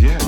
yeah.